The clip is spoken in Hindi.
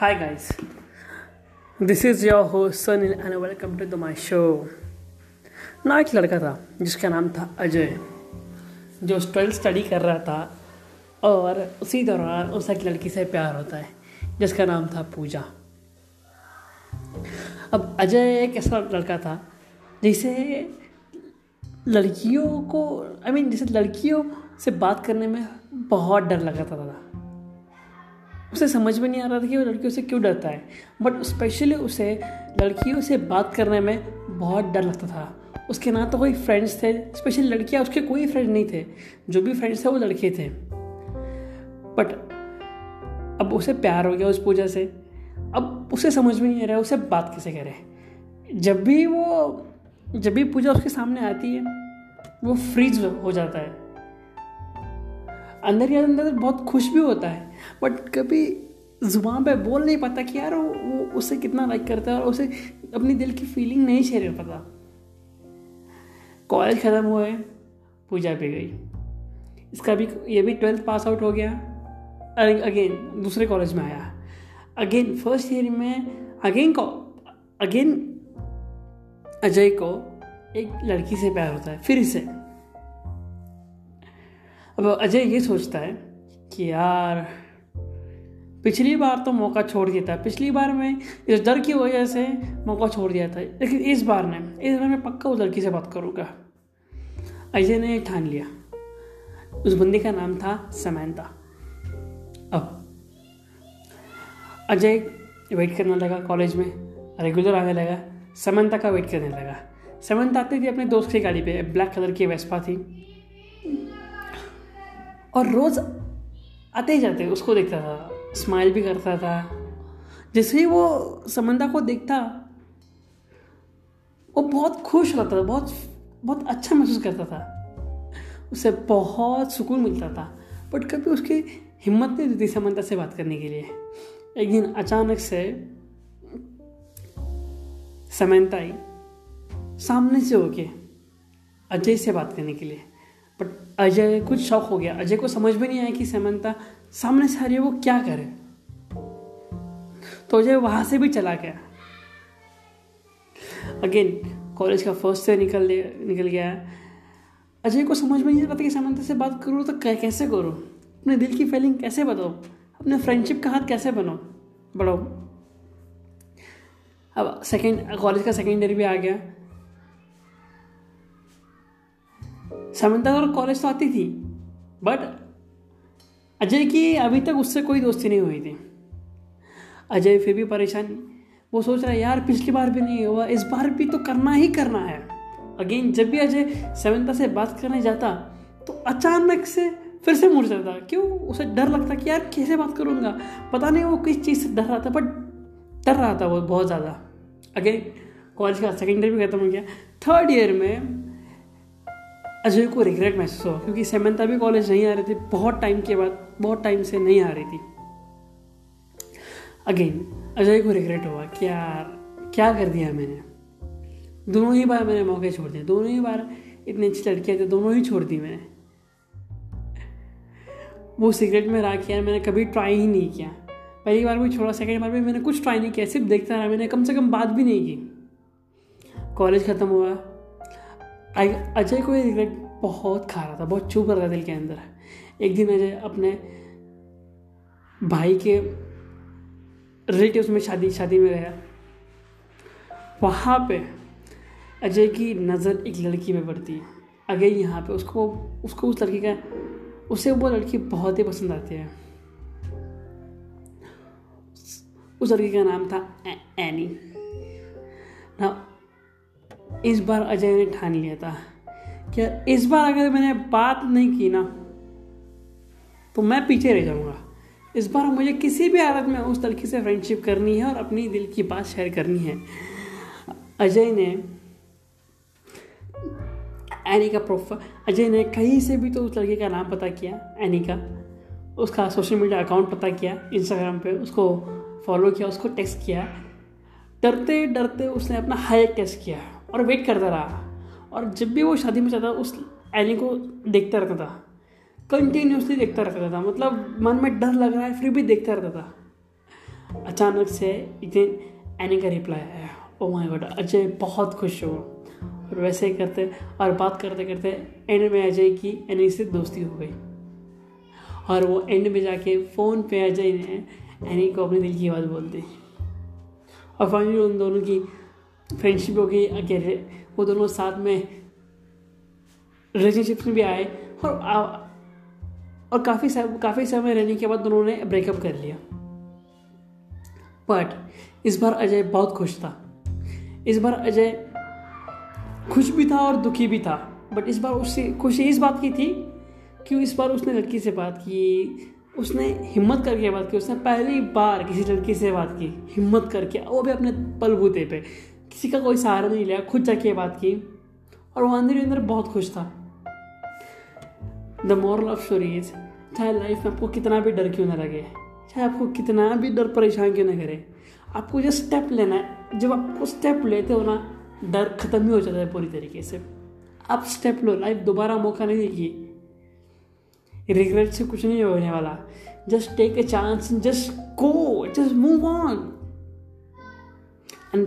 Hi guys, this is your host Sunil and welcome to the my show. ना एक लड़का था जिसका नाम था अजय जो ट्वेल्थ स्टडी कर रहा था और उसी दौरान उसे एक लड़की से प्यार होता है जिसका नाम था पूजा। अब अजय एक ऐसा लड़का था जिसे लड़कियों को आई I मीन mean, जैसे लड़कियों से बात करने में बहुत डर लगा था उसे समझ में नहीं आ रहा था कि वो लड़कियों से क्यों डरता है। बट स्पेशली उसे, लड़कियों से बात करने में बहुत डर लगता था। उसके ना तो कोई फ्रेंड्स थे स्पेशली लड़कियाँ उसके कोई फ्रेंड नहीं थे। जो भी फ्रेंड्स थे वो लड़के थे। बट अब उसे प्यार हो गया उस पूजा से। अब उसे समझ में नहीं आ रहा है उसे बात कैसे करे। जब भी वो, जब भी पूजा उसके सामने आती है, वो फ्रीज हो जाता है। अंदर ही अंदर बहुत खुश भी होता है। बट कभी ज़ुबान पे बोल नहीं पाता कि यार वो, उसे कितना लाइक करता है और उसे अपनी दिल की फीलिंग नहीं शेयर कर पाता। कॉलेज ख़त्म हुए पूजा पे गई। इसका भी ये भी ट्वेल्थ पास आउट हो गया। अगेन दूसरे कॉलेज में आया। अगेन फ़र्स्ट ईयर में अगेन को अगेन अजय को एक लड़की से प्यार होता है फिर से अब अजय ये सोचता है कि यार, पिछली बार तो मौका छोड़ दिया था। पिछली बार में इस डर की वजह से मौका छोड़ दिया था। लेकिन इस बार ने इस बार मैं पक्का उस लड़की से बात करूँगा। अजय ने ठान लिया। उस बंदी का नाम था समैंता। अब अजय वेट करने लगा कॉलेज में। रेगुलर आने लगा। समंता का वेट करने लगा। समंता आती थी अपने दोस्त की गाड़ी पे। ब्लैक कलर की वेस्पा थी। और रोज़ आते जाते, उसको देखता था स्माइल भी करता था। जैसे ही वो समंदा को देखता, वो बहुत खुश रहता था, बहुत बहुत अच्छा महसूस करता था। उसे बहुत सुकून मिलता था बट कभी उसकी हिम्मत नहीं देती समंता से बात करने के लिए। एक दिन अचानक से समंता आई, सामने से होके अजय से बात करने के लिए। बट अजय कुछ शौक हो गया। अजय को समझ में नहीं आया कि समंता सामने से आ रही है वो क्या करे? तो अजय वहाँ से भी चला गया। अगेन कॉलेज का फ़र्स्ट ईयर निकल निकल गया। अजय को समझ में नहीं पता कि समंता से बात करूँ तो कैसे करूँ? अपने दिल की फीलिंग कैसे बताओ अपने फ्रेंडशिप का हाथ कैसे बनो बढ़ाओ अब सेकेंड कॉलेज का सेकेंड ईयर भी आ गया। समंता और कॉलेज तो आती थी। बट अजय की अभी तक उससे कोई दोस्ती नहीं हुई थी। अजय फिर भी परेशान वो सोच रहा है, यार, पिछली बार भी नहीं हुआ, इस बार भी तो करना ही करना है। अगेन जब भी अजय सेवंता से बात करने जाता तो अचानक से फिर से मुड़ जाता। क्यों? उसे डर लगता कि, यार, कैसे बात करूँगा? पता नहीं वो किस चीज़ से डर रहा था बट डर रहा था वो बहुत ज़्यादा। अगेन कॉलेज का सेकेंड ईयर भी खत्म हो गया। थर्ड ईयर में अजय को रिग्रेट महसूस हुआ, क्योंकि सेमंता भी कॉलेज नहीं आ रही थी, बहुत टाइम के बाद, बहुत टाइम से नहीं आ रही थी। अगेन अजय को रिग्रेट हुआ क्या क्या कर दिया मैंने? दोनों ही बार मैंने मौके छोड़ दिए, दोनों ही बार इतनी अच्छी लड़कियाँ थी, दोनों ही छोड़ दी मैंने। वो सिगरेट में रहा किया मैंने कभी ट्राई ही नहीं किया। पहली बार भी छोड़ा सेकेंड बार भी मैंने कुछ ट्राई नहीं किया, सिर्फ़ देखता रहा, मैंने कम से कम बात भी नहीं की। कॉलेज ख़त्म हुआ अजय को ये रिग्रेट बहुत खा रहा था बहुत चुप रहा था दिल के अंदर। एक दिन अजय अपने भाई के रिलेटिव्स में शादी शादी में गया। वहाँ पे अजय की नज़र एक लड़की में पड़ती है। अगेन यहाँ पे उसको उसको उस लड़की का उसे वो लड़की बहुत ही पसंद आती है। उस लड़की का नाम था ए, एनी ना इस बार अजय ने ठान लिया था। कि इस बार अगर मैंने बात नहीं की ना तो मैं पीछे रह जाऊँगा। इस बार मुझे किसी भी हालत में उस लड़की से फ्रेंडशिप करनी है और अपनी दिल की बात शेयर करनी है। अजय ने एनी का प्रोफ़ाइल अजय ने कहीं से भी तो उस लड़के का नाम पता किया एनी का उसका सोशल मीडिया अकाउंट पता किया इंस्टाग्राम पे उसको फॉलो किया, उसको टेक्स्ट किया। डरते डरते उसने अपना हाई टेस्ट किया। और वेट करता रहा। और जब भी वो शादी में जाता, उस एनी को देखता रहता था। कंटिन्यूसली देखता रहता था। मतलब मन में डर लग रहा है, फिर भी देखता रहता था। अचानक से एक दिन एनी का रिप्लाई आया। ओ माय गॉड अजय बहुत खुश हुआ। और वैसे ही करते, और बात करते करते एंड में अजय की एनी से दोस्ती हो गई। और वो एंड में जाके फ़ोन पे अजय ने एनी को अपने दिल की बात बोल दी। और फाइनली उन दोनों की फ्रेंडशिप हो गई अकेले वो दोनों साथ में रिलेशनशिप में भी आए और आ, और काफ़ी काफ़ी समय रहने के बाद दोनों ने ब्रेकअप कर लिया। बट इस बार अजय बहुत खुश था। इस बार अजय खुश भी था और दुखी भी था। बट इस बार उससे खुशी इस बात की थी कि इस बार उसने लड़की से बात की उसने हिम्मत करके बात की उसने पहली बार किसी लड़की से बात की हिम्मत करके वो भी अपने बलबूते पे। किसी का कोई सहारा नहीं लिया, खुद जाके बात की और वो अंदर ही अंदर बहुत खुश था। The moral of story is चाहे लाइफ में आपको कितना भी डर क्यों ना लगे, चाहे आपको कितना भी डर परेशान क्यों ना करे, आपको जो स्टेप लेना है, जब आपको स्टेप लेते हो ना, डर खत्म ही हो जाता है पूरी तरीके से। आप स्टेप लो लाइफ दोबारा मौका नहीं देगी। रिग्रेट से कुछ नहीं होने वाला। Just take a chance just go just move on and